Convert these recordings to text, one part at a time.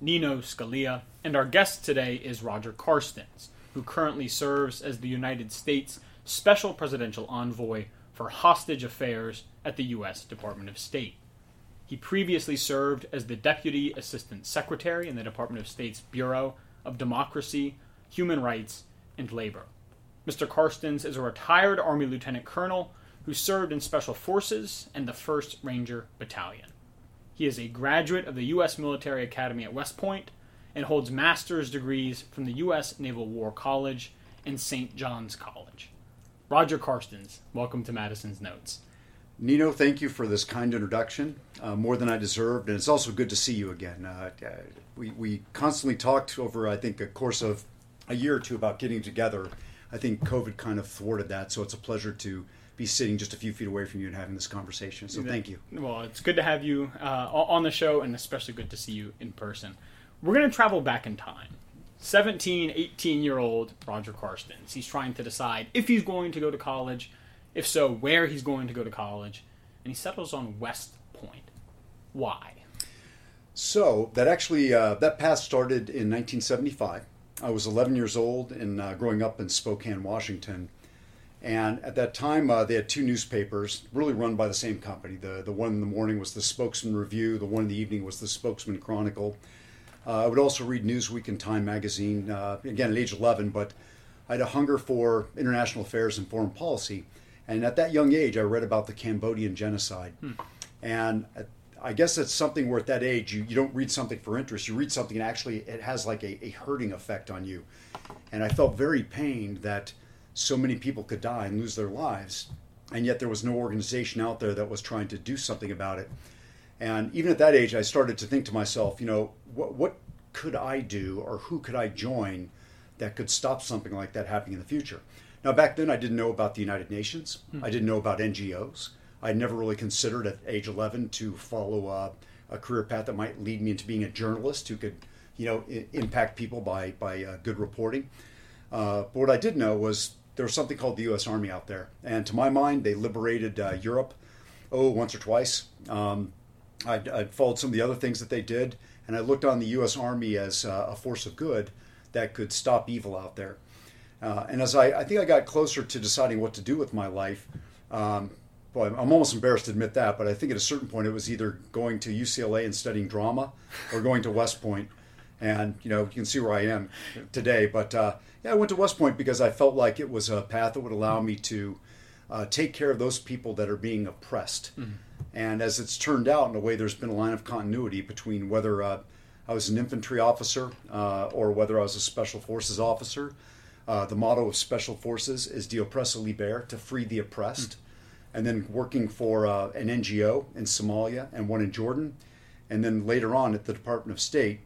Nino Scalia, and our guest today is Roger Carstens, who currently serves as the United States Special Presidential Envoy for Hostage Affairs at the U.S. Department of State. He previously served as the Deputy Assistant Secretary in the Department of State's Bureau of Democracy, Human Rights, and Labor. Mr. Carstens is a retired Army Lieutenant Colonel who served in Special Forces and the 1st Ranger Battalion. He is a graduate of the U.S. Military Academy at West Point and holds master's degrees from the U.S. Naval War College and St. John's College. Roger Carstens, welcome to Madison's Notes. Nino, thank you for this kind introduction, uh, more than I deserved, and it's also good to see you again. Uh, uh we, we constantly talked over, I think, a course of a year or two about getting together. I think COVID kind of thwarted that, so it's a pleasure to be sitting just a few feet away from you and having this conversation. So thank you. Well, it's good to have you uh, on the show, and especially good to see you in person. We're going to travel back in time. 17, 18 year old Roger Carstens. He's trying to decide if he's going to go to college, if so, where he's going to go to college, and he settles on West Point. Why? So that actually uh, that path started in 1975. I was 11 years old and uh, growing up in Spokane, Washington. And at that time, uh, they had two newspapers, really run by the same company. The the one in the morning was the Spokesman Review. The one in the evening was the Spokesman Chronicle. Uh, I would also read Newsweek and Time magazine. Uh, again, at age 11, but I had a hunger for international affairs and foreign policy. And at that young age, I read about the Cambodian genocide. Hmm. And I guess it's something where at that age, you, you don't read something for interest. You read something and actually it has like a, a hurting effect on you. And I felt very pained that so many people could die and lose their lives. And yet there was no organization out there that was trying to do something about it. And even at that age, I started to think to myself, you know, what, what could I do or who could I join that could stop something like that happening in the future? Now, back then, I didn't know about the United Nations. Hmm. I didn't know about NGOs. I never really considered at age 11 to follow a, a, career path that might lead me into being a journalist who could, you know, I- impact people by, by uh, good reporting. Uh, but what I did know was there was something called the U.S. Army out there, and to my mind, they liberated uh, Europe. Oh, once or twice. Um, I'd, I'd, followed some of the other things that they did, and I looked on the U.S. Army as uh, a force of good that could stop evil out there. Uh, and as I, I think I got closer to deciding what to do with my life, um, well, I'm almost embarrassed to admit that, but I think at a certain point it was either going to UCLA and studying drama or going to West Point and you know you can see where I am today. But uh, yeah, I went to West Point because I felt like it was a path that would allow me to uh, take care of those people that are being oppressed. Mm-hmm. And as it's turned out, in a way, there's been a line of continuity between whether uh, I was an infantry officer uh, or whether I was a special forces officer. Uh, the motto of special forces is "De oppresso liber," to free the oppressed. Mm-hmm. And then working for uh, an NGO in Somalia and one in Jordan, and then later on at the Department of State,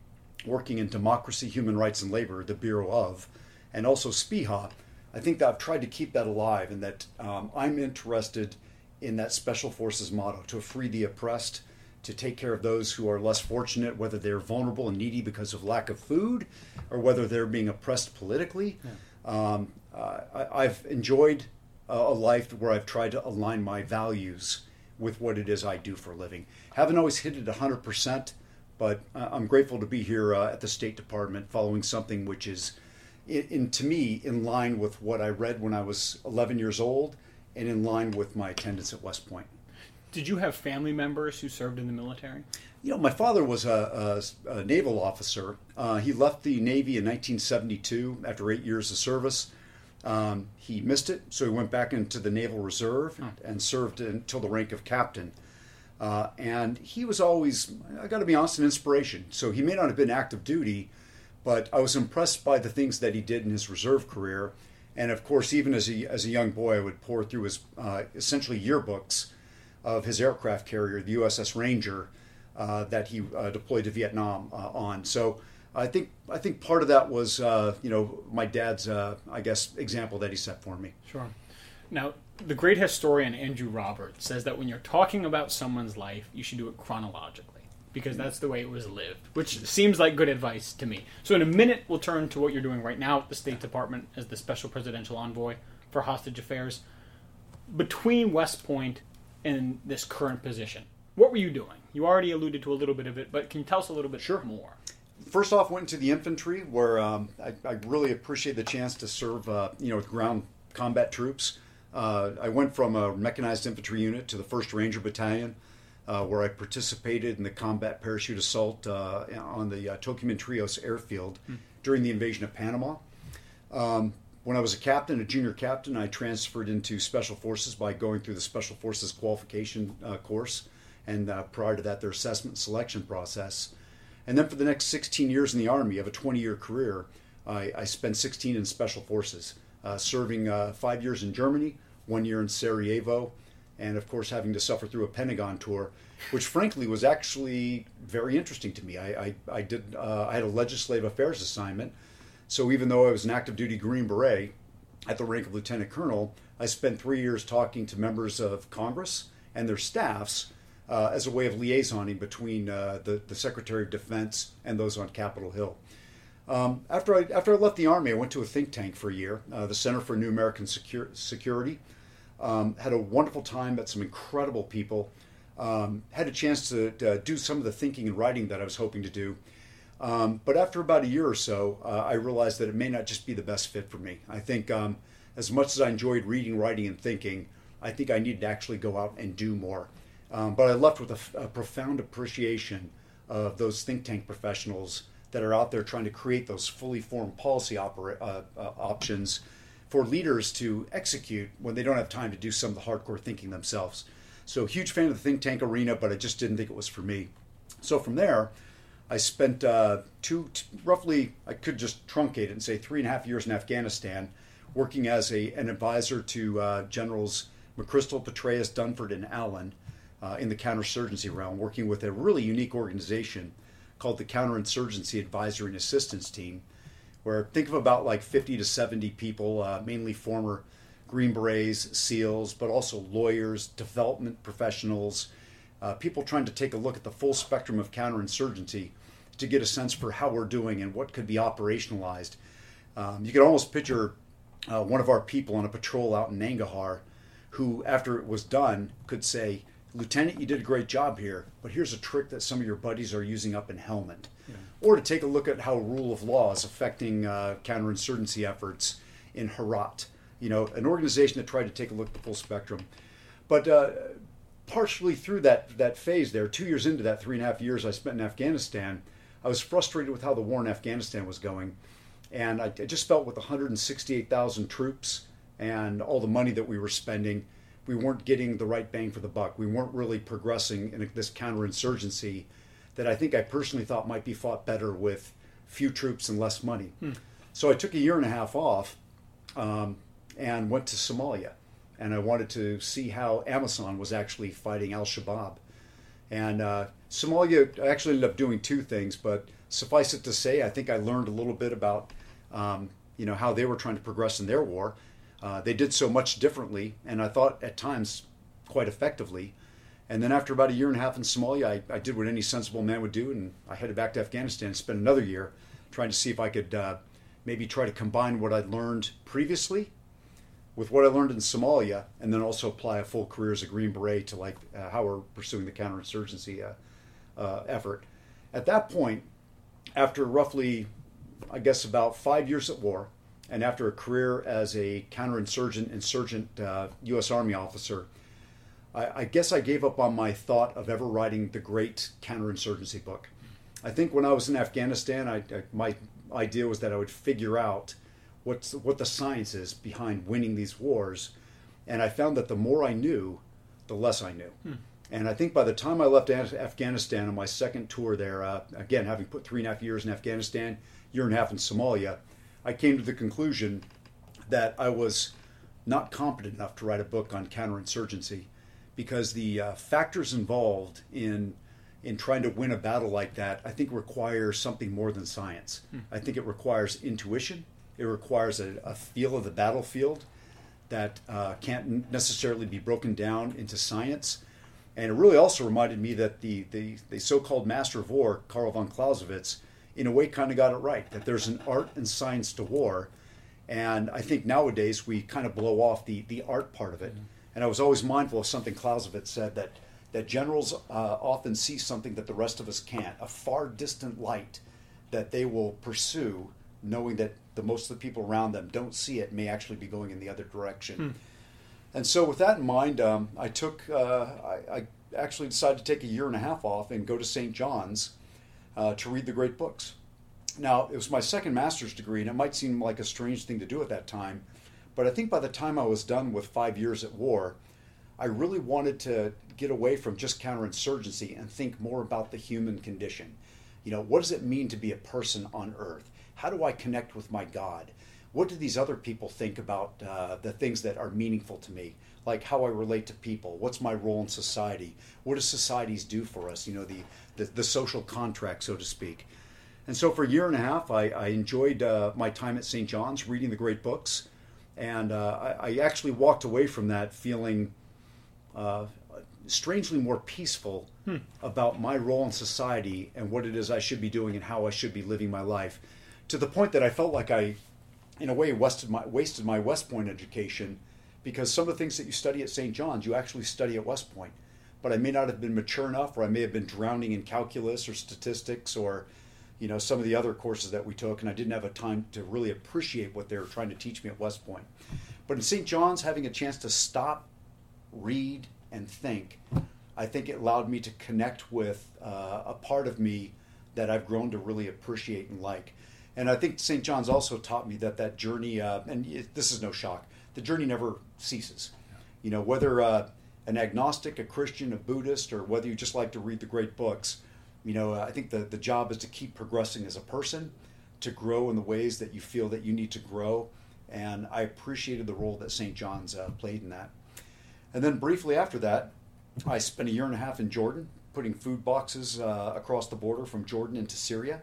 working in democracy, human rights, and labor, the Bureau of, and also SPIHA, I think that I've tried to keep that alive and that um, I'm interested in that special forces motto to free the oppressed, to take care of those who are less fortunate, whether they're vulnerable and needy because of lack of food or whether they're being oppressed politically. Yeah. Um, uh, I, have enjoyed a, a life where I've tried to align my values with what it is I do for a living. Haven't always hit it 100%, but uh, I'm grateful to be here uh, at the State Department following something which is, in, in, to me, in line with what I read when I was 11 years old and in line with my attendance at West Point. Did you have family members who served in the military? You know, my father was a, a, a naval officer. Uh, he left the Navy in 1972 after eight years of service. Um, he missed it, so he went back into the Naval Reserve and served until the rank of captain. Uh, and he was always, I got to be honest, an inspiration. So he may not have been active duty, but I was impressed by the things that he did in his reserve career. And of course, even as a, as a young boy, I would pour through his uh, essentially yearbooks of his aircraft carrier, the USS Ranger, uh, that he uh, deployed to Vietnam uh, on. So I think I think part of that was uh, you know my dad's uh, I guess example that he set for me. Sure. Now, the great historian Andrew Roberts says that when you're talking about someone's life, you should do it chronologically because that's the way it was lived, which seems like good advice to me. So, in a minute, we'll turn to what you're doing right now at the State Department as the Special Presidential Envoy for Hostage Affairs. Between West Point and this current position, what were you doing? You already alluded to a little bit of it, but can you tell us a little bit Sure. more? First off, went into the infantry where um, I, I really appreciate the chance to serve uh, you know with ground combat troops. Uh, I went from a mechanized infantry unit to the First Ranger Battalion, uh, where I participated in the combat parachute assault uh, on the uh, Tocumen Torrijos airfield during the invasion of Panama. Um, when I was a captain, a junior captain, I transferred into Special Forces by going through the Special Forces qualification uh, course, and uh, prior to that, their assessment and selection process. And then for the next 16 years in the Army, of a 20 year career, I, I spent 16 in Special Forces, uh, serving uh, five years in Germany, one year in Sarajevo, and of course having to suffer through a Pentagon tour, which frankly was actually very interesting to me. I, I, I did uh, I had a legislative affairs assignment, so even though I was an active duty Green Beret at the rank of lieutenant colonel, I spent three years talking to members of Congress and their staffs uh, as a way of liaisoning between uh, the, the Secretary of Defense and those on Capitol Hill. Um, after, I, after I left the Army, I went to a think tank for a year, uh, the Center for New American Secur- Security. Um, had a wonderful time, met some incredible people, um, had a chance to, to do some of the thinking and writing that I was hoping to do. Um, but after about a year or so, uh, I realized that it may not just be the best fit for me. I think um, as much as I enjoyed reading, writing, and thinking, I think I needed to actually go out and do more. Um, but I left with a, profound appreciation of those think tank professionals that are out there trying to create those fully formed policy opera- uh, uh, options for leaders to execute when they don't have time to do some of the hardcore thinking themselves. So, huge fan of the think tank arena, but I just didn't think it was for me. So, from there, I spent uh, two, t- roughly, I could just truncate it and say three and a half years in Afghanistan, working as a, an advisor to uh, Generals McChrystal, Petraeus, Dunford, and Allen uh, in the counterinsurgency realm, working with a really unique organization called the Counterinsurgency Advisory and Assistance Team, where think of about like 50 to 70 people, uh, mainly former Green Berets, SEALs, but also lawyers, development professionals, uh, people trying to take a look at the full spectrum of counterinsurgency to get a sense for how we're doing and what could be operationalized. Um, you could almost picture uh, one of our people on a patrol out in Nangarhar who, after it was done, could say, Lieutenant, you did a great job here, but here's a trick that some of your buddies are using up in Helmand. Or to take a look at how rule of law is affecting uh, counterinsurgency efforts in Herat. You know, an organization that tried to take a look at the full spectrum. But uh, partially through that, that phase there, two years into that three and a half years I spent in Afghanistan, I was frustrated with how the war in Afghanistan was going. And I, I just felt with 168,000 troops and all the money that we were spending, we weren't getting the right bang for the buck. We weren't really progressing in this counterinsurgency that I think I personally thought might be fought better with few troops and less money. So I took a year and a half off um, and went to Somalia. And I wanted to see how AMISOM was actually fighting Al Shabaab. And uh, Somalia, I actually ended up doing two things, but suffice it to say, I think I learned a little bit about um, you know how they were trying to progress in their war. Uh, they did so much differently, and I thought at times quite effectively. And then after about a year and a half in Somalia, I, I did what any sensible man would do, and I headed back to Afghanistan and spent another year trying to see if I could uh, maybe try to combine what I'd learned previously with what I learned in Somalia, and then also apply a full career as a Green Beret to like uh, how we're pursuing the counterinsurgency uh, uh, effort. At that point, after roughly, I guess, about five years at war, and after a career as a counterinsurgent insurgent uh, U.S. Army officer, I, I guess I gave up on my thought of ever writing the great counterinsurgency book. I think when I was in Afghanistan, I, I, my idea was that I would figure out what's what the science is behind winning these wars, and I found that the more I knew, the less I knew. And I think by the time I left Afghanistan on my second tour there, uh, again having put three and a half years in Afghanistan, year and a half in Somalia, I came to the conclusion that I was not competent enough to write a book on counterinsurgency because the uh, factors involved in in trying to win a battle like that, I think requires something more than science. Hmm. I think it requires intuition. It requires a, a feel of the battlefield that uh, can't necessarily be broken down into science. And it really also reminded me that the, the, the so called master of war, Karl von Clausewitz, in a way kind of got it right that there's an art and science to war. And I think nowadays we kind of blow off the, the art part of it. Mm-hmm. And I was always mindful of something Clausewitz said that, that generals uh, often see something that the rest of us can't, a far distant light that they will pursue, knowing that the most of the people around them don't see it, may actually be going in the other direction. Hmm. And so, with that in mind, um, I took, uh, I, I, actually decided to take a year and a half off and go to St. John's uh, to read the great books. Now, it was my second master's degree, and it might seem like a strange thing to do at that time, but I think by the time I was done with five years at war, I really wanted to get away from just counterinsurgency and think more about the human condition. You know, what does it mean to be a person on earth? How do I connect with my God? What do these other people think about uh, the things that are meaningful to me? Like how I relate to people. What's my role in society? What do societies do for us? You know, the, the, the social contract, so to speak. And so for a year and a half, I, I enjoyed uh, my time at St. John's reading the great books. And uh, I, I, actually walked away from that feeling uh, strangely more peaceful hmm. about my role in society and what it is I should be doing and how I should be living my life to the point that I felt like I, in a way, wasted my, wasted my West Point education because some of the things that you study at St. John's, you actually study at West Point. But I may not have been mature enough, or I may have been drowning in calculus or statistics or you know some of the other courses that we took, and I didn't have a time to really appreciate what they were trying to teach me at West Point. But in St. John's, having a chance to stop, read, and think, I think it allowed me to connect with uh, a part of me that I've grown to really appreciate and like. And I think St. John's also taught me that that journey, uh, and it, this is no shock, the journey never ceases. You know, whether uh, an agnostic, a Christian, a Buddhist, or whether you just like to read the great books, you know, I think the, the job is to keep progressing as a person, to grow in the ways that you feel that you need to grow. And I appreciated the role that St. John's uh, played in that. And then briefly after that, I spent a year and a half in Jordan, putting food boxes uh, across the border from Jordan into Syria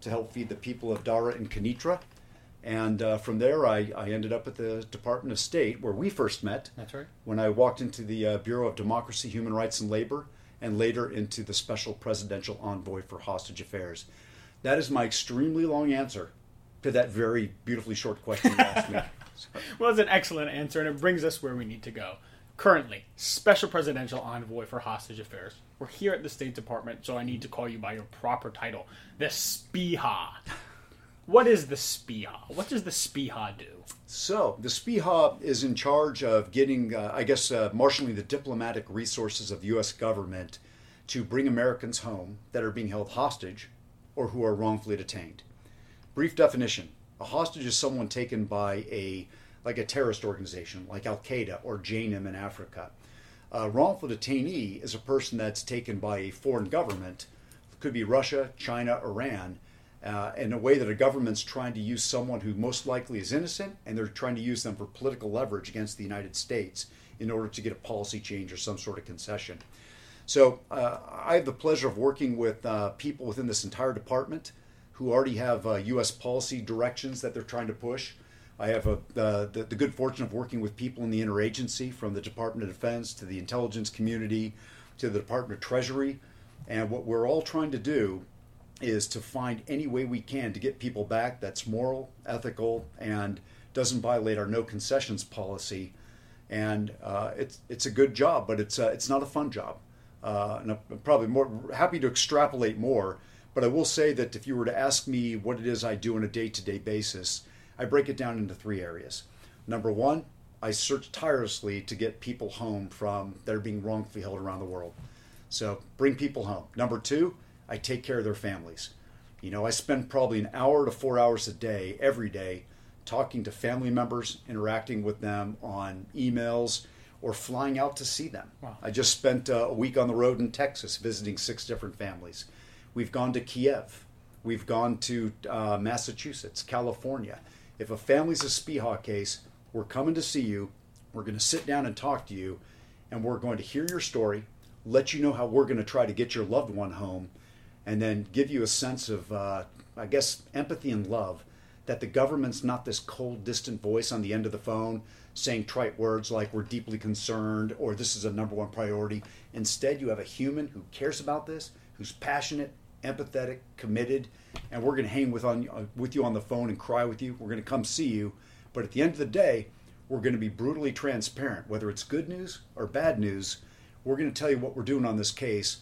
to help feed the people of Daraa and Quneitra. And uh, from there, I, I ended up at the Department of State, where we first met. That's right. When I walked into the uh, Bureau of Democracy, Human Rights, and Labor, and later into the Special Presidential Envoy for Hostage Affairs. That is my extremely long answer to that very beautifully short question you asked me. Well, it's an excellent answer, and it brings us where we need to go. Currently, Special Presidential Envoy for Hostage Affairs. We're here at the State Department, so I need to call you by your proper title, the SPIHA. What is the SPIHA? What does the SPIHA do? So, the SPIHA is in charge of getting, uh, I guess, uh, marshaling the diplomatic resources of the U.S. government to bring Americans home that are being held hostage or who are wrongfully detained. Brief definition a hostage is someone taken by a like a terrorist organization like Al Qaeda or JNIM in Africa. A wrongful detainee is a person that's taken by a foreign government, it could be Russia, China, Iran, uh, in a way that a government's trying to use someone who most likely is innocent and they're trying to use them for political leverage against the United States in order to get a policy change or some sort of concession. So uh, I have the pleasure of working with uh, people within this entire department who already have U.S. Uh, policy directions that they're trying to push. I have a, the, the good fortune of working with people in the interagency from the Department of Defense to the intelligence community to the Department of Treasury. And what we're all trying to do is to find any way we can to get people back that's moral, ethical, and doesn't violate our no concessions policy. And uh, it's it's a good job, but it's uh, it's not a fun job. Uh, and I'm probably more happy to extrapolate more. But I will say that if you were to ask me what it is I do on a day-to-day basis, I break it down into three areas. Number one, I search tirelessly to get people home from that are being wrongfully held around the world. So bring people home. Number two, I take care of their families. You know, I spend probably an hour to four hours a day, every day, talking to family members, interacting with them on emails, or flying out to see them. Wow. I just spent uh, a week on the road in Texas visiting six different families. We've gone to Kiev. We've gone to uh, Massachusetts, California. If a family's a SPIHA case, we're coming to see you. We're going to sit down and talk to you, and we're going to hear your story. let you know how we're going to try to get your loved one home, and then give you a sense of, uh, I guess, empathy and love that the government's not this cold, distant voice on the end of the phone saying trite words like we're deeply concerned or this is a number one priority. Instead, you have a human who cares about this, who's passionate, empathetic, committed, and we're going to hang with on uh, with you on the phone and cry with you. We're going to come see you, but at the end of the day, we're going to be brutally transparent, whether it's good news or bad news. We're going to tell you what we're doing on this case,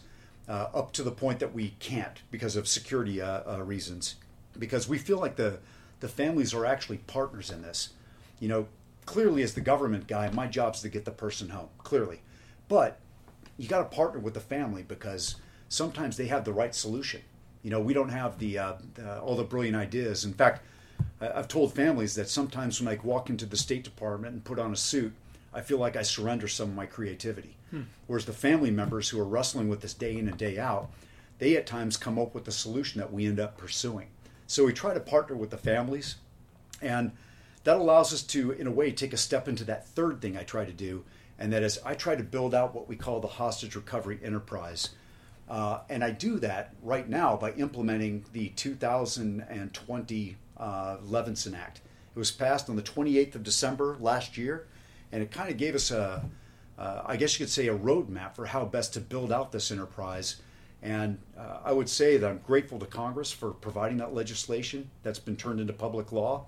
uh, up to the point that we can't because of security uh, uh, reasons, because we feel like the the families are actually partners in this. You know, clearly as the government guy, my job's to get the person home, clearly. But you got to partner with the family because sometimes they have the right solution. You know, we don't have the, uh, the all the brilliant ideas. In fact, I've told families that sometimes when I walk into the State Department and put on a suit, I feel like I surrender some of my creativity. Hmm. Whereas the family members who are wrestling with this day in and day out, they at times come up with a solution that we end up pursuing. So we try to partner with the families, and that allows us to, in a way, take a step into that third thing I try to do, and that is I try to build out what we call the hostage recovery enterprise. Uh, and I do that right now by implementing the 2020 uh, Levinson Act. It was passed on the 28th of December last year, and it kind of gave us a, uh, I guess you could say, a roadmap for how best to build out this enterprise. And uh, I would say that I'm grateful to Congress for providing that legislation that's been turned into public law.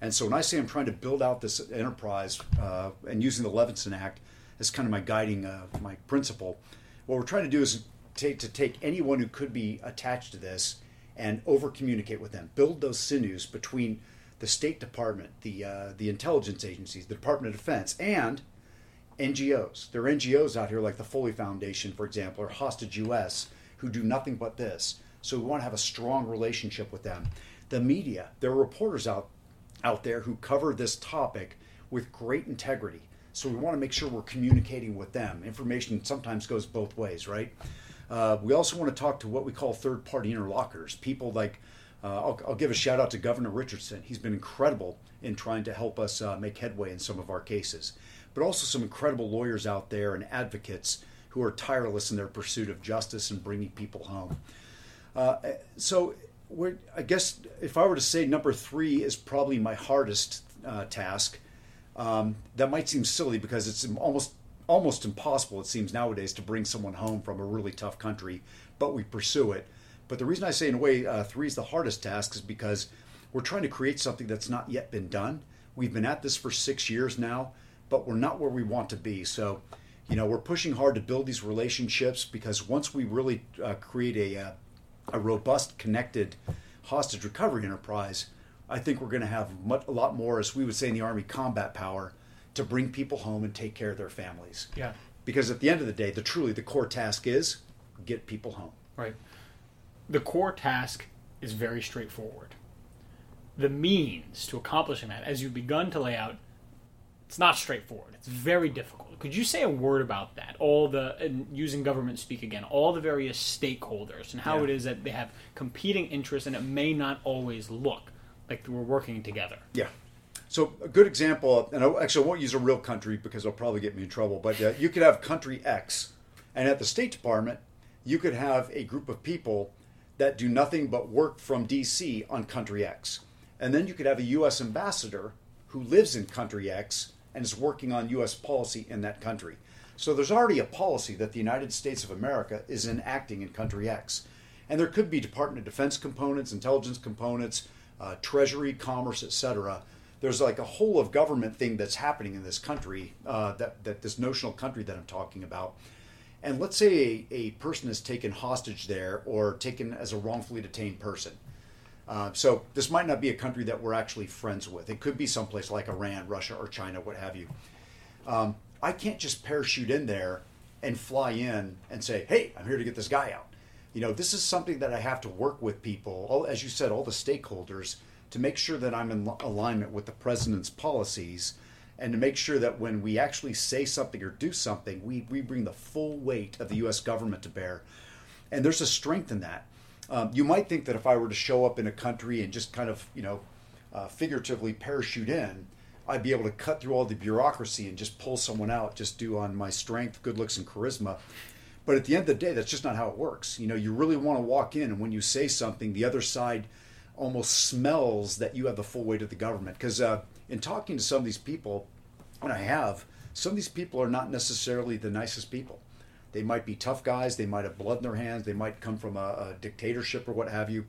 And so when I say I'm trying to build out this enterprise uh, and using the Levinson Act as kind of my guiding uh, my principle, what we're trying to do is take, to take anyone who could be attached to this and over communicate with them, build those sinews between the State Department, the uh, the intelligence agencies, the Department of Defense, and NGOs. There are NGOs out here like the Foley Foundation, for example, or Hostage US, who do nothing but this. So we want to have a strong relationship with them. The media, there are reporters out out there who cover this topic with great integrity. So we want to make sure we're communicating with them. Information sometimes goes both ways, right? Uh, we also want to talk to what we call third party interlocutors, people like, uh, I'll, I'll, give a shout out to Governor Richardson. He's been incredible in trying to help us uh, make headway in some of our cases, but also some incredible lawyers out there and advocates who are tireless in their pursuit of justice and bringing people home. Uh, so I guess if I were to say number three is probably my hardest uh, task, um, that might seem silly because it's almost almost impossible it seems nowadays to bring someone home from a really tough country, but we pursue it. But the reason I say in a way uh, three is the hardest task is because we're trying to create something that's not yet been done. We've been at this for six years now, but we're not where we want to be. So, you know, we're pushing hard to build these relationships because once we really uh, create a uh, a robust, connected hostage recovery enterprise, I think we're going to have much, a lot more, as we would say in the Army, combat power to bring people home and take care of their families. Yeah. Because at the end of the day, the truly the core task is get people home. Right. The core task is very straightforward. The means to accomplishing that, as you've begun to lay out, it's not straightforward. It's very difficult. Could you say a word about that? All the and using government speak again, all the various stakeholders and how yeah. it is that they have competing interests, and it may not always look like we're working together. Yeah. So a good example, and I, actually I won't use a real country because it'll probably get me in trouble. But uh, you could have country X, and at the State Department, you could have a group of people that do nothing but work from D.C. on country X, and then you could have a U.S. ambassador who lives in country X and is working on U.S. policy in that country. So there's already a policy that the United States of America is enacting in country X. And there could be Department of Defense components, intelligence components, uh, Treasury, commerce, etc. There's like a whole of government thing that's happening in this country, uh, that, that this notional country that I'm talking about. And let's say a, a person is taken hostage there or taken as a wrongfully detained person. Uh, so this might not be a country that we're actually friends with. It could be someplace like Iran, Russia, or China, what have you. Um, I can't just parachute in there and fly in and say, "Hey, I'm here to get this guy out." You know, this is something that I have to work with people, all, as you said, all the stakeholders, to make sure that I'm in alignment with the president's policies, and to make sure that when we actually say something or do something, we we bring the full weight of the U.S. government to bear. And there's a strength in that um, you might think that if I were to show up in a country and just kind of, you know, uh, figuratively parachute in, I'd be able to cut through all the bureaucracy and just pull someone out just due on my strength, good looks, and charisma. But at the end of the day, that's just not how it works. You know, you really want to walk in, and when you say something, the other side almost smells that you have the full weight of the government. Because uh, in talking to some of these people, and I have, some of these people are not necessarily the nicest people. They might be tough guys. They might have blood in their hands. They might come from a, a dictatorship or what have you,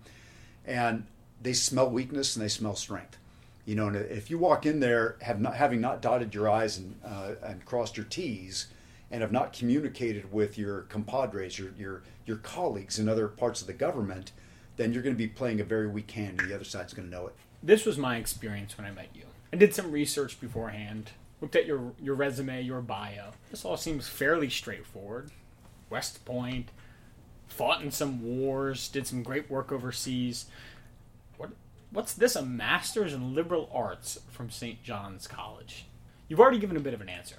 and they smell weakness and they smell strength. You know, and if you walk in there have not having not dotted your I's and uh, and crossed your T's, and have not communicated with your compadres, your your your colleagues in other parts of the government, then you're going to be playing a very weak hand, and the other side's going to know it. This was my experience when I met you. I did some research beforehand, looked at your your resume, your bio. This all seems fairly straightforward. West Point, fought in some wars, did some great work overseas. What what's this? A master's in liberal arts from St. John's College. You've already given a bit of an answer.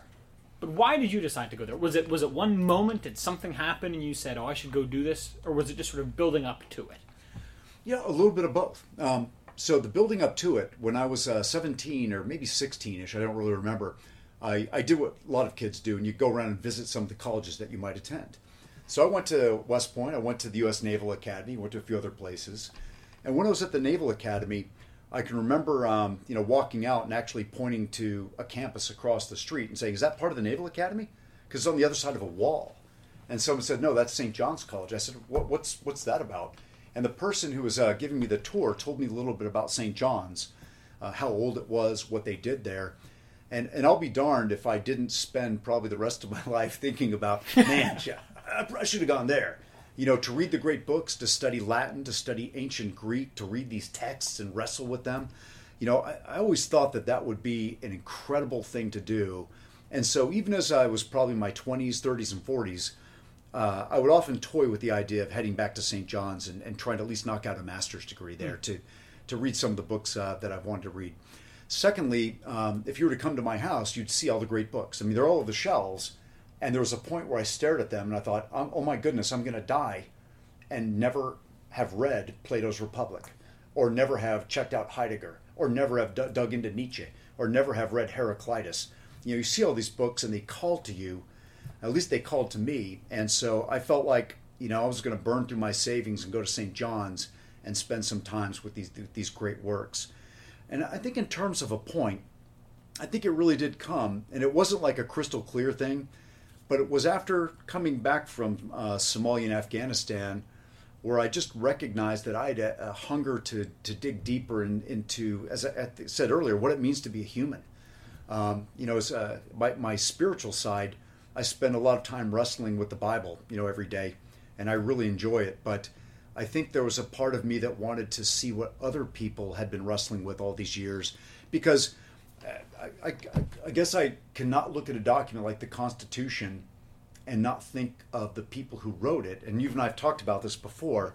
But why did you decide to go there? Was it was it one moment? Did something happen and you said, "Oh, I should go do this," or was it just sort of building up to it? Yeah, a little bit of both. Um, so the building up to it, when I was uh, 17 or maybe 16ish, I don't really remember. I, I did what a lot of kids do, and you go around and visit some of the colleges that you might attend. So I went to West Point. I went to the U.S. Naval Academy. Went to a few other places. And when I was at the Naval Academy, I can remember, um, you know, walking out and actually pointing to a campus across the street and saying, "Is that part of the Naval Academy?" Because it's on the other side of a wall. And someone said, "No, that's St. John's College." I said, what, "What's what's that about?" And the person who was uh, giving me the tour told me a little bit about St. John's, uh, how old it was, what they did there. And, and I'll be darned if I didn't spend probably the rest of my life thinking about, man, I should have gone there. You know, to read the great books, to study Latin, to study ancient Greek, to read these texts and wrestle with them. You know, I, I always thought that that would be an incredible thing to do. And so, even as I was probably in my 20s, 30s, and 40s, uh, I would often toy with the idea of heading back to St. John's and, and trying to at least knock out a master's degree there mm. to, to read some of the books uh, that I've wanted to read. Secondly, um, if you were to come to my house, you'd see all the great books. I mean, they're all over the shelves. And there was a point where I stared at them and I thought, oh, oh my goodness, I'm going to die and never have read Plato's Republic, or never have checked out Heidegger, or never have d- dug into Nietzsche, or never have read Heraclitus. You know, you see all these books and they call to you at least they called to me. And so I felt like, you know, I was going to burn through my savings and go to St. John's and spend some times with these these great works. And I think in terms of a point, I think it really did come, and it wasn't like a crystal clear thing, but it was after coming back from uh, Somalia and Afghanistan, where I just recognized that I had a, a hunger to to dig deeper in, into, as I said earlier, what it means to be a human. Um, you know, uh, my, my spiritual side I spend a lot of time wrestling with the Bible, you know, every day, and I really enjoy it. But I think there was a part of me that wanted to see what other people had been wrestling with all these years, because uh, I, I, I guess I cannot look at a document like the Constitution and not think of the people who wrote it. And you and I have talked about this before.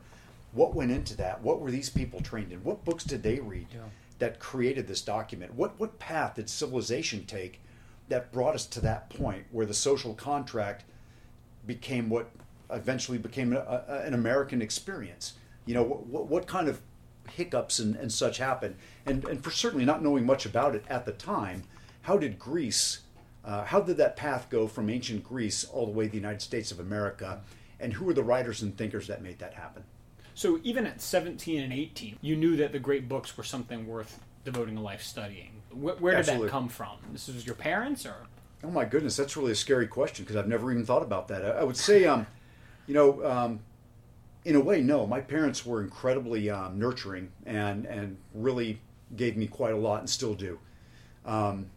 What went into that? What were these people trained in? What books did they read yeah. that created this document? What what path did civilization take that brought us to that point where the social contract became what eventually became a, a, an American experience. You know, what, what kind of hiccups and, and such happened? And, and for certainly not knowing much about it at the time, how did Greece, uh, how did that path go from ancient Greece all the way to the United States of America? And who were the writers and thinkers that made that happen? So even at 17 and 18, you knew that the great books were something worth devoting a life studying. Where, where did that come from? This was your parents, or? Oh my goodness, that's really a scary question because I've never even thought about that. I, I would say, um, you know, um, in a way, no. My parents were incredibly um, nurturing and and really gave me quite a lot and still do. Um,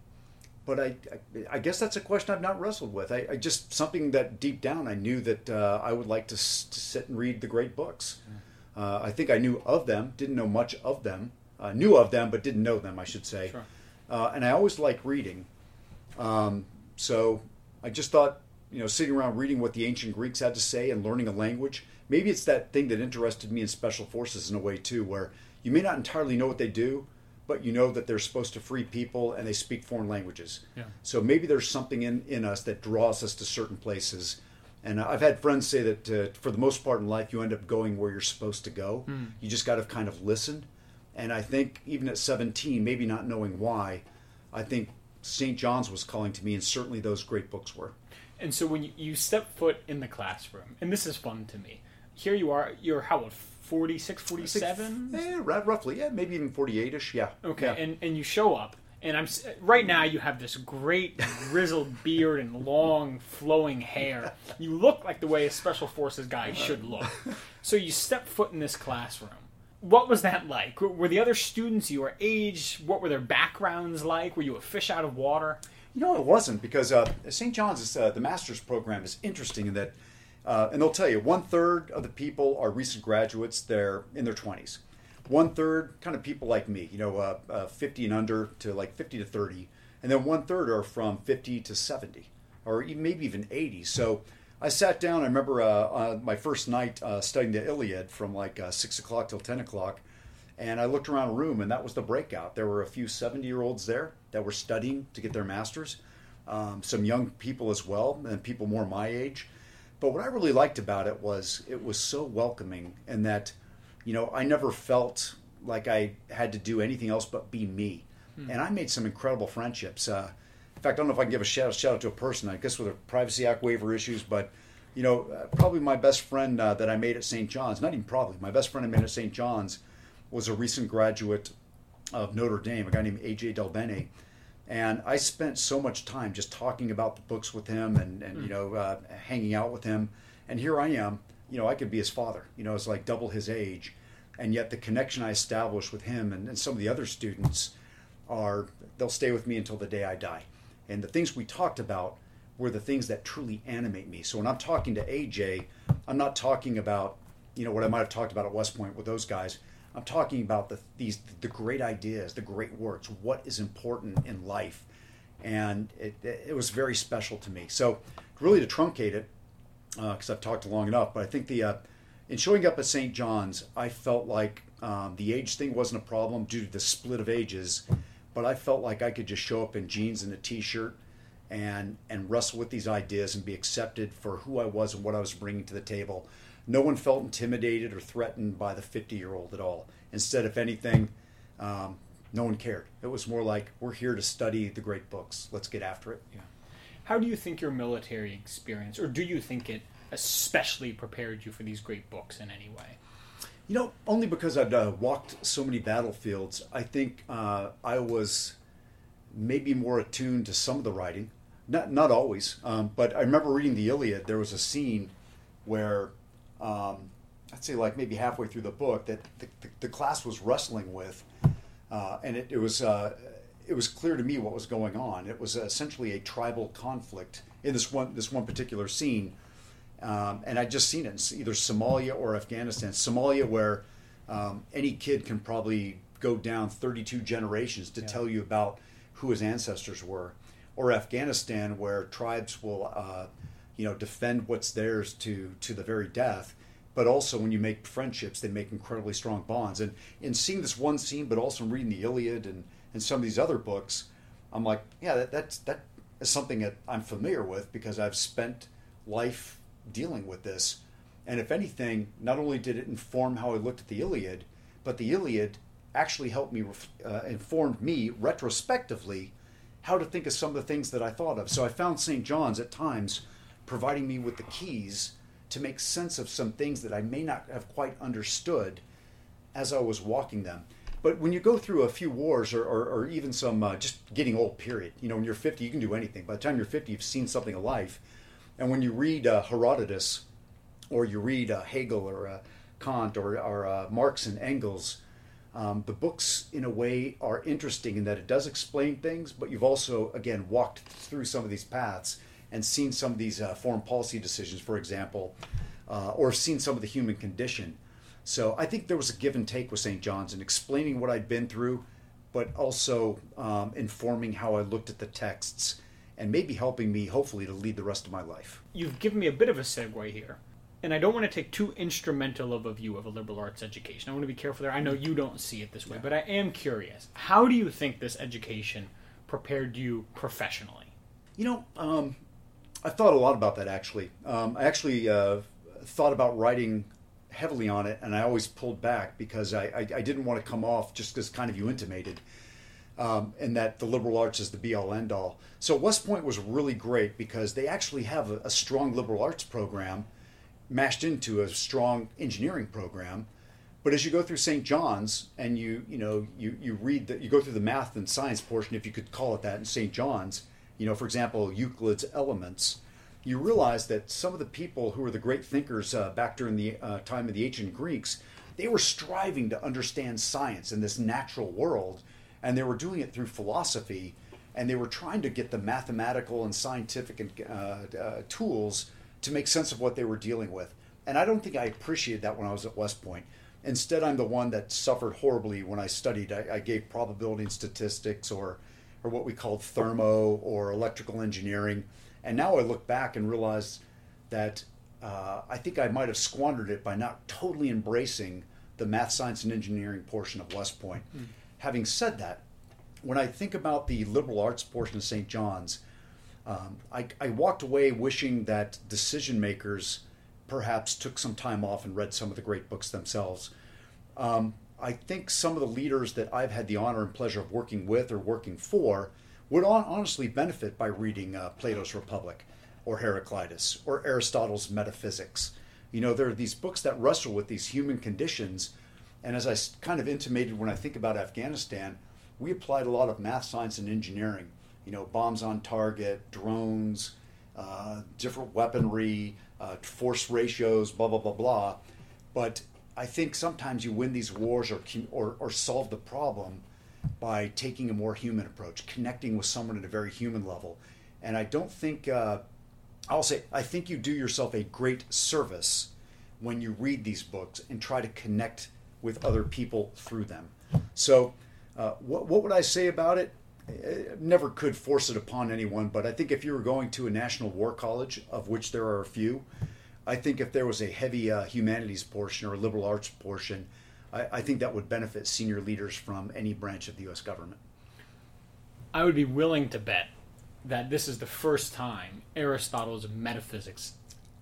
but I, I, I, guess that's a question I've not wrestled with. I, I just something that deep down I knew that uh, I would like to, s- to, sit and read the great books. Uh, I think I knew of them, didn't know much of them, uh, knew of them, but didn't know them, I should say. Sure. Uh, and I always like reading. Um, so I just thought, you know, sitting around reading what the ancient Greeks had to say and learning a language, maybe it's that thing that interested me in special forces in a way too, where you may not entirely know what they do, but you know that they're supposed to free people and they speak foreign languages. Yeah. So maybe there's something in, in us that draws us to certain places. And I've had friends say that uh, for the most part in life, you end up going where you're supposed to go. Mm. You just got to kind of listen and I think even at 17, maybe not knowing why, I think St. John's was calling to me, and certainly those great books were. And so when you, you step foot in the classroom, and this is fun to me, here you are, you're how old? 46, 47? Yeah, roughly. Yeah, maybe even 48 ish. Yeah. Okay, Yeah. and, and you show up, and I'm right now you have this great grizzled beard and long flowing hair. You look like the way a special forces guy should look. So you step foot in this classroom. What was that like? Were- the other students your age? What were their backgrounds like? Were you a fish out of water? You know, it wasn't because uh, St. John's is uh, the master's program is interesting in that, uh, and they'll tell you one third of the people are recent graduates. They're in their twenties. One third kind of people like me, you know, uh, uh, fifty and under to like fifty to thirty, and then one third are from fifty to seventy, or maybe even eighty. So I sat down. I remember uh, uh, my first night uh, studying the Iliad from like uh, six o'clock till ten o'clock. And I looked around a room, and that was the breakout. There were a few 70 year olds there that were studying to get their masters, um, some young people as well, and people more my age. But what I really liked about it was it was so welcoming, and that, you know, I never felt like I had to do anything else but be me. And I made some incredible friendships. In fact, I don't know if I can give a shout, shout out to a person, I guess with the Privacy Act waiver issues, but you know, uh, probably my best friend uh, that I made at St. John's, not even probably, my best friend I made at St. John's was a recent graduate of Notre Dame, a guy named AJ Del Bene. And I spent so much time just talking about the books with him and, and you know, uh, hanging out with him. And here I am, you know, I could be his father, you know, it's like double his age. And yet the connection I established with him and, and some of the other students are, they'll stay with me until the day I die. And the things we talked about were the things that truly animate me. So when I'm talking to AJ, I'm not talking about, you know, what I might have talked about at West Point with those guys. I'm talking about the these the great ideas, the great works, what is important in life, and it, it was very special to me. So really to truncate it, because I've talked long enough, but I think the uh, in showing up at St. John's, I felt like um, the age thing wasn't a problem due to the split of ages, but I felt like I could just show up in jeans and a t-shirt and and wrestle with these ideas and be accepted for who I was and what I was bringing to the table. No one felt intimidated or threatened by the 50 year old at all. Instead, if anything, um, no one cared. It was more like, we're here to study the great books. Let's get after it. How do you think your military experience, or do you think it especially prepared you for these great books in any way? You know, only because I'd uh, walked so many battlefields, I think uh, I was maybe more attuned to some of the writing. Not not always, um, but I remember reading the Iliad. There was a scene where um, I'd say like maybe halfway through the book that the, the, the class was wrestling with, uh, and it, it was uh, it was clear to me what was going on. It was essentially a tribal conflict in this one this one particular scene, um, and I'd just seen it in either Somalia or Afghanistan. Somalia, where um, any kid can probably go down 32 generations to tell you about who his ancestors were, or Afghanistan, where tribes will, uh, you know, defend what's theirs to to the very death. But also, when you make friendships, they make incredibly strong bonds. And in seeing this one scene, but also reading the Iliad and, and some of these other books, I'm like, yeah, that, that's that is something that I'm familiar with because I've spent life dealing with this. And if anything, not only did it inform how I looked at the Iliad, but the Iliad actually helped me, uh, informed me retrospectively how to think of some of the things that I thought of. So I found St. John's at times providing me with the keys to make sense of some things that I may not have quite understood as I was walking them. But when you go through a few wars or, or, or even some uh, just getting old, period, you know, when you're 50, you can do anything. By the time you're 50, you've seen something of life. And when you read uh, Herodotus or you read uh, Hegel or uh, Kant or, or uh, Marx and Engels, um, the books, in a way, are interesting in that it does explain things, but you've also, again, walked through some of these paths and seen some of these uh, foreign policy decisions, for example, uh, or seen some of the human condition. So I think there was a give and take with St. John's in explaining what I'd been through, but also um, informing how I looked at the texts and maybe helping me, hopefully, to lead the rest of my life. You've given me a bit of a segue here, and I don't want to take too instrumental of a view of a liberal arts education. I want to be careful there. I know you don't see it this way, but I am curious. How do you think this education prepared you professionally? You know, um, I thought a lot about that actually. Um, I actually uh, thought about writing heavily on it, and I always pulled back because I, I, I didn't want to come off just as kind of you intimated. Um, and that the liberal arts is the be all end all. So West Point was really great because they actually have a, a strong liberal arts program mashed into a strong engineering program. But as you go through St. John's and you you know you you read that you go through the math and science portion, if you could call it that, in St. John's, you know, for example, Euclid's Elements, you realize that some of the people who were the great thinkers uh, back during the uh, time of the ancient Greeks, they were striving to understand science in this natural world, and they were doing it through philosophy, and they were trying to get the mathematical and scientific uh, uh tools to make sense of what they were dealing with. And I don't think I appreciated that when I was at West Point. Instead, I'm the one that suffered horribly when I studied. I, I gave probability and statistics, or or what we called thermo or electrical engineering. And now I look back and realize that uh, I think I might have squandered it by not totally embracing the math, science, and engineering portion of West Point. Mm. Having said that, when I think about the liberal arts portion of St. John's, um, I, I walked away wishing that decision makers perhaps took some time off and read some of the great books themselves. Um, I think some of the leaders that I've had the honor and pleasure of working with or working for would honestly benefit by reading uh, Plato's Republic or Heraclitus or Aristotle's Metaphysics. You know, there are these books that wrestle with these human conditions. And as I kind of intimated when I think about Afghanistan, we applied a lot of math, science, and engineering. You know, bombs on target, drones, uh, different weaponry, uh, force ratios, blah, blah, blah, blah. But I think sometimes you win these wars or, or, or solve the problem by taking a more human approach, connecting with someone at a very human level. And I don't think, uh, I'll say, I think you do yourself a great service when you read these books and try to connect with other people through them. So, uh, what, what would I say about it? I never could force it upon anyone, but I think if you were going to a national war college, of which there are a few, I think if there was a heavy uh, humanities portion or a liberal arts portion, I, I think that would benefit senior leaders from any branch of the U.S. government. I would be willing to bet that this is the first time Aristotle's Metaphysics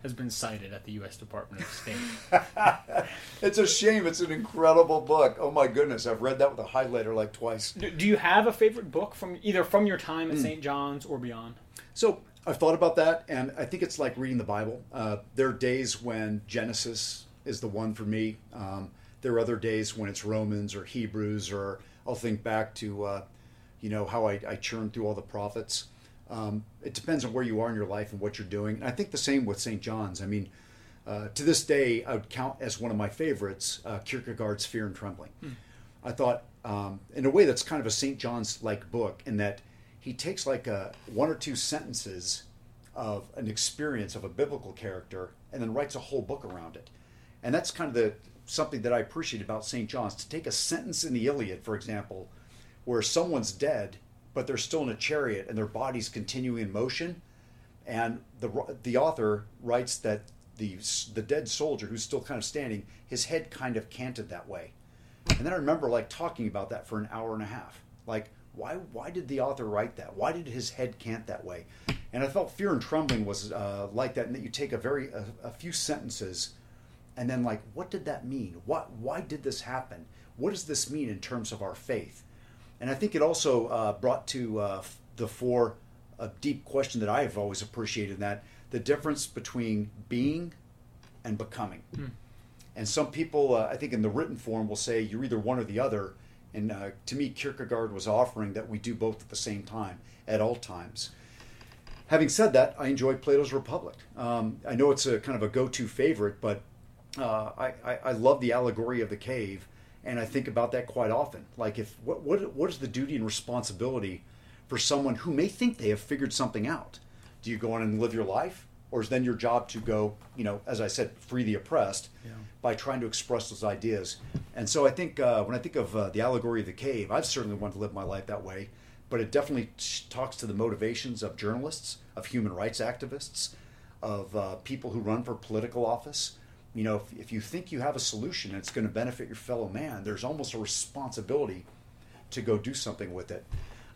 has been cited at the U.S. Department of State. it's a shame. It's an incredible book. Oh my goodness, I've read that with a highlighter like twice. Do, do you have a favorite book from either from your time at mm. St. John's or beyond? So I've thought about that, and I think it's like reading the Bible. Uh, there are days when Genesis is the one for me. Um, there are other days when it's Romans or Hebrews, or I'll think back to, uh, you know, how I, I churn through all the prophets. Um, it depends on where you are in your life and what you're doing. And I think the same with St. John's. I mean, uh, to this day, I would count as one of my favorites uh, Kierkegaard's Fear and Trembling. Mm. I thought, um, in a way, that's kind of a St. John's like book in that he takes like a, one or two sentences of an experience of a biblical character and then writes a whole book around it. And that's kind of the something that I appreciate about St. John's to take a sentence in the Iliad, for example, where someone's dead but they're still in a chariot and their body's continuing in motion, and the the author writes that the the dead soldier who's still kind of standing, his head kind of canted that way. And then I remember like talking about that for an hour and a half. Like why why did the author write that? Why did his head cant that way? And I felt fear and trembling was uh, like that, and that you take a very a, a, few sentences, and then like, what did that mean? What why did this happen? What does this mean in terms of our faith? And I think it also uh, brought to uh, the fore a deep question that I have always appreciated that the difference between being and becoming. Hmm. And some people, uh, I think, in the written form, will say you're either one or the other. And uh, to me, Kierkegaard was offering that we do both at the same time, at all times. Having said that, I enjoy Plato's Republic. Um, I know it's a kind of a go-to favorite, but uh, I, I, I, love the allegory of the cave, and I think about that quite often. Like, if what what what is the duty and responsibility for someone who may think they have figured something out? Do you go on and live your life, or is then your job to go, you know, as I said, free the oppressed yeah. by trying to express those ideas? And so I think uh, when I think of uh, the allegory of the cave, I've certainly wanted to live my life that way but it definitely talks to the motivations of journalists, of human rights activists, of uh, people who run for political office. You know, if, if you think you have a solution and it's going to benefit your fellow man, there's almost a responsibility to go do something with it.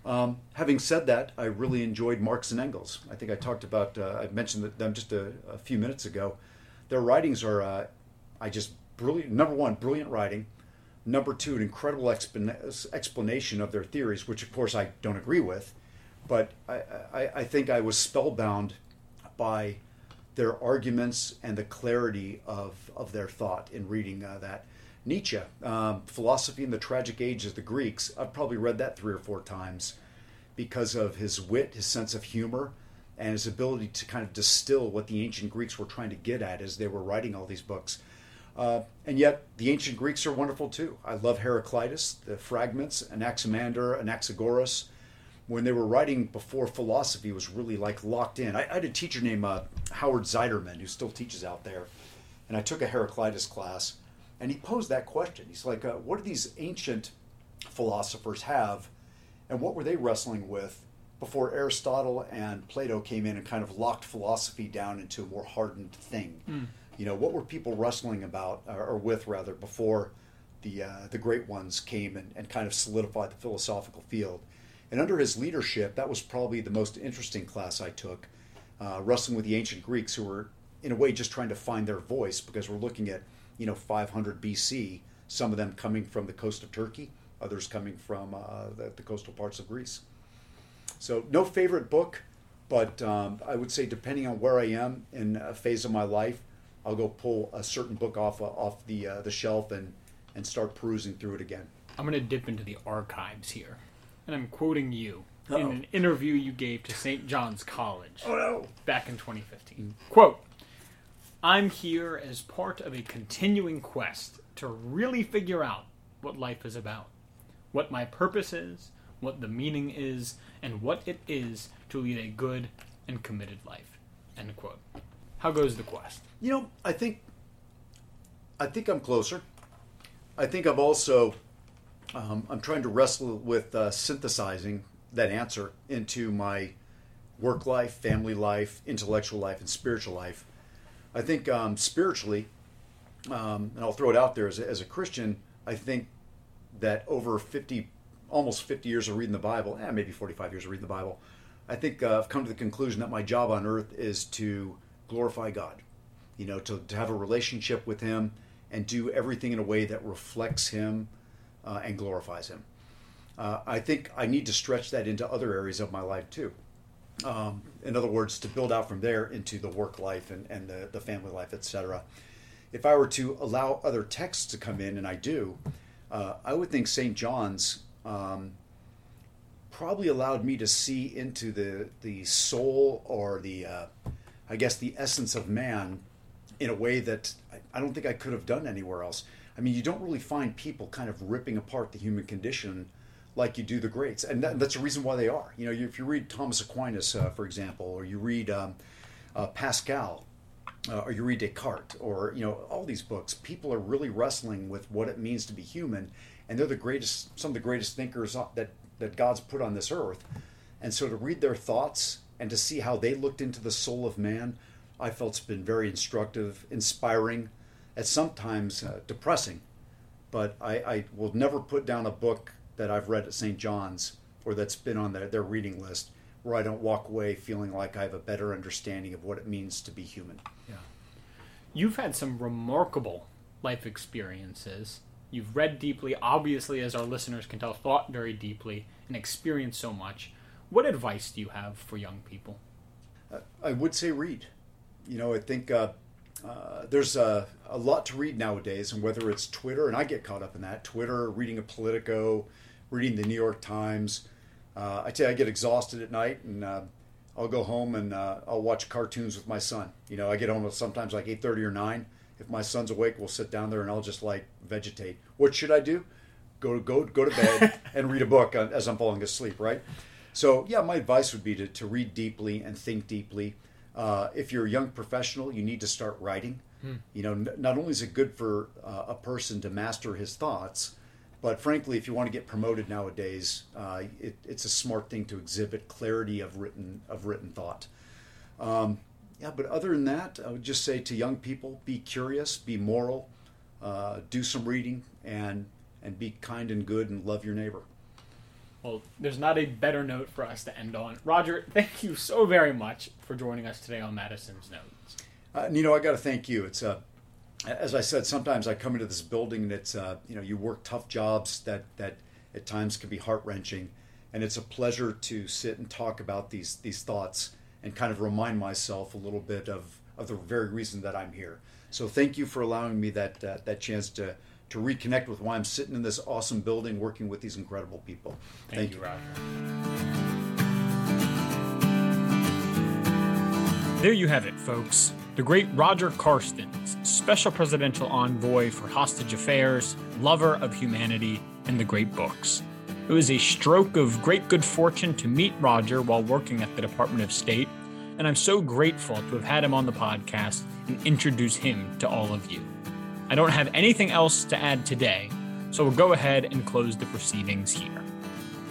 Um, having said that, I really enjoyed Marx and Engels. I think I talked about, uh, I mentioned them just a, a, few minutes ago. Their writings are, uh, I just brilliant. Number one, brilliant writing. Number two, an incredible explan- explanation of their theories, which of course I don't agree with, but I, I, I think I was spellbound by their arguments and the clarity of, of their thought in reading uh, that. Nietzsche, um, Philosophy in the Tragic Age of the Greeks, I've probably read that three or four times because of his wit, his sense of humor, and his ability to kind of distill what the ancient Greeks were trying to get at as they were writing all these books. Uh, and yet, the ancient Greeks are wonderful too. I love Heraclitus, the fragments, Anaximander, Anaxagoras. When they were writing before philosophy was really like locked in. I, I had a teacher named uh, Howard Zeiderman who still teaches out there, and I took a Heraclitus class, and he posed that question. He's like, uh, "What do these ancient philosophers have, and what were they wrestling with before Aristotle and Plato came in and kind of locked philosophy down into a more hardened thing?" Mm you know, what were people wrestling about or with rather before the uh, the great ones came and, and kind of solidified the philosophical field? And under his leadership, that was probably the most interesting class I took, uh, wrestling with the ancient Greeks who were in a way just trying to find their voice because we're looking at you know 500 BC, some of them coming from the coast of Turkey, others coming from uh, the, the, coastal parts of Greece. So no favorite book, but um, I would say depending on where I am in a phase of my life, I'll go pull a certain book off uh, off the uh, the shelf and and start perusing through it again. I'm going to dip into the archives here, and I'm quoting you Uh-oh. in an interview you gave to St. John's College oh, no. back in 2015. Mm. Quote: "I'm here as part of a continuing quest to really figure out what life is about, what my purpose is, what the meaning is, and what it is to lead a good and committed life." End quote. How goes the quest? You know, I think I think I'm closer. I think I've also um, I'm trying to wrestle with uh, synthesizing that answer into my work life, family life, intellectual life, and spiritual life. I think um, spiritually, um, and I'll throw it out there as a, as a Christian, I think that over 50, almost 50 years of reading the Bible, and eh, maybe 45 years of reading the Bible, I think uh, I've come to the conclusion that my job on earth is to glorify God, you know, to, to have a relationship with Him and do everything in a way that reflects Him uh, and glorifies Him. Uh, I think I need to stretch that into other areas of my life too. Um, in other words, to build out from there into the work life and, and the, the family life, etc. If I were to allow other texts to come in, and I do, uh, I would think St. John's um, probably allowed me to see into the, the soul or the uh, I guess, the essence of man in a way that I don't think I could have done anywhere else. I mean, you don't really find people kind of ripping apart the human condition like you do the greats, and that, that's the reason why they are. You know, if you read Thomas Aquinas, uh, for example, or you read um, uh, Pascal, uh, or you read Descartes, or you know, all these books, people are really wrestling with what it means to be human, and they're the greatest, some of the greatest thinkers that that God's put on this earth. And so to read their thoughts and to see how they looked into the soul of man, I felt it's been very instructive, inspiring, at sometimes uh, depressing. But I, I, will never put down a book that I've read at St. John's or that's been on their, their reading list where I don't walk away feeling like I have a better understanding of what it means to be human. Yeah. You've had some remarkable life experiences. You've read deeply, obviously, as our listeners can tell, thought very deeply, and experienced so much. What advice do you have for young people? I would say read. You know, I think uh, uh, there's a, a, lot to read nowadays, and whether it's Twitter, and I get caught up in that Twitter, reading a Politico, reading the New York Times. Uh, I tell you, I get exhausted at night, and uh, I'll go home and uh, I'll watch cartoons with my son. You know, I get home sometimes like eight thirty or nine. If my son's awake, we'll sit down there and I'll just like vegetate. What should I do? Go go go to bed and read a book as I'm falling asleep, right? So, yeah, my advice would be to, to read deeply and think deeply. Uh, if you're a young professional, you need to start writing. Hmm. You know, n- not only is it good for uh, a person to master his thoughts, but frankly, if you want to get promoted nowadays, uh, it, it's a smart thing to exhibit clarity of written of written thought. Um, yeah, but other than that, I would just say to young people: be curious, be moral, uh, do some reading, and and be kind and good, and love your neighbor. Well, there's not a better note for us to end on. Roger, thank you so very much for joining us today on Madison's Notes. Uh, Nino, I got to thank you. It's a as I said, sometimes I come into this building and it's uh, you know you work tough jobs that that at times can be heart wrenching, and it's a pleasure to sit and talk about these these thoughts and kind of remind myself a little bit of of the very reason that I'm here. So thank you for allowing me that uh, that chance to to reconnect with why I'm sitting in this awesome building working with these incredible people. Thank, thank you, Roger. There you have it, folks. The great Roger Carstens, Special Presidential Envoy for Hostage Affairs, lover of humanity, and the great books. It was a stroke of great good fortune to meet Roger while working at the Department of State, and I'm so grateful to have had him on the podcast and introduce him to all of you. I don't have anything else to add today, so we'll go ahead and close the proceedings here.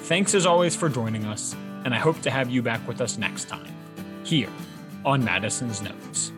Thanks as always for joining us, and I hope to have you back with us next time, here on Madison's Notes.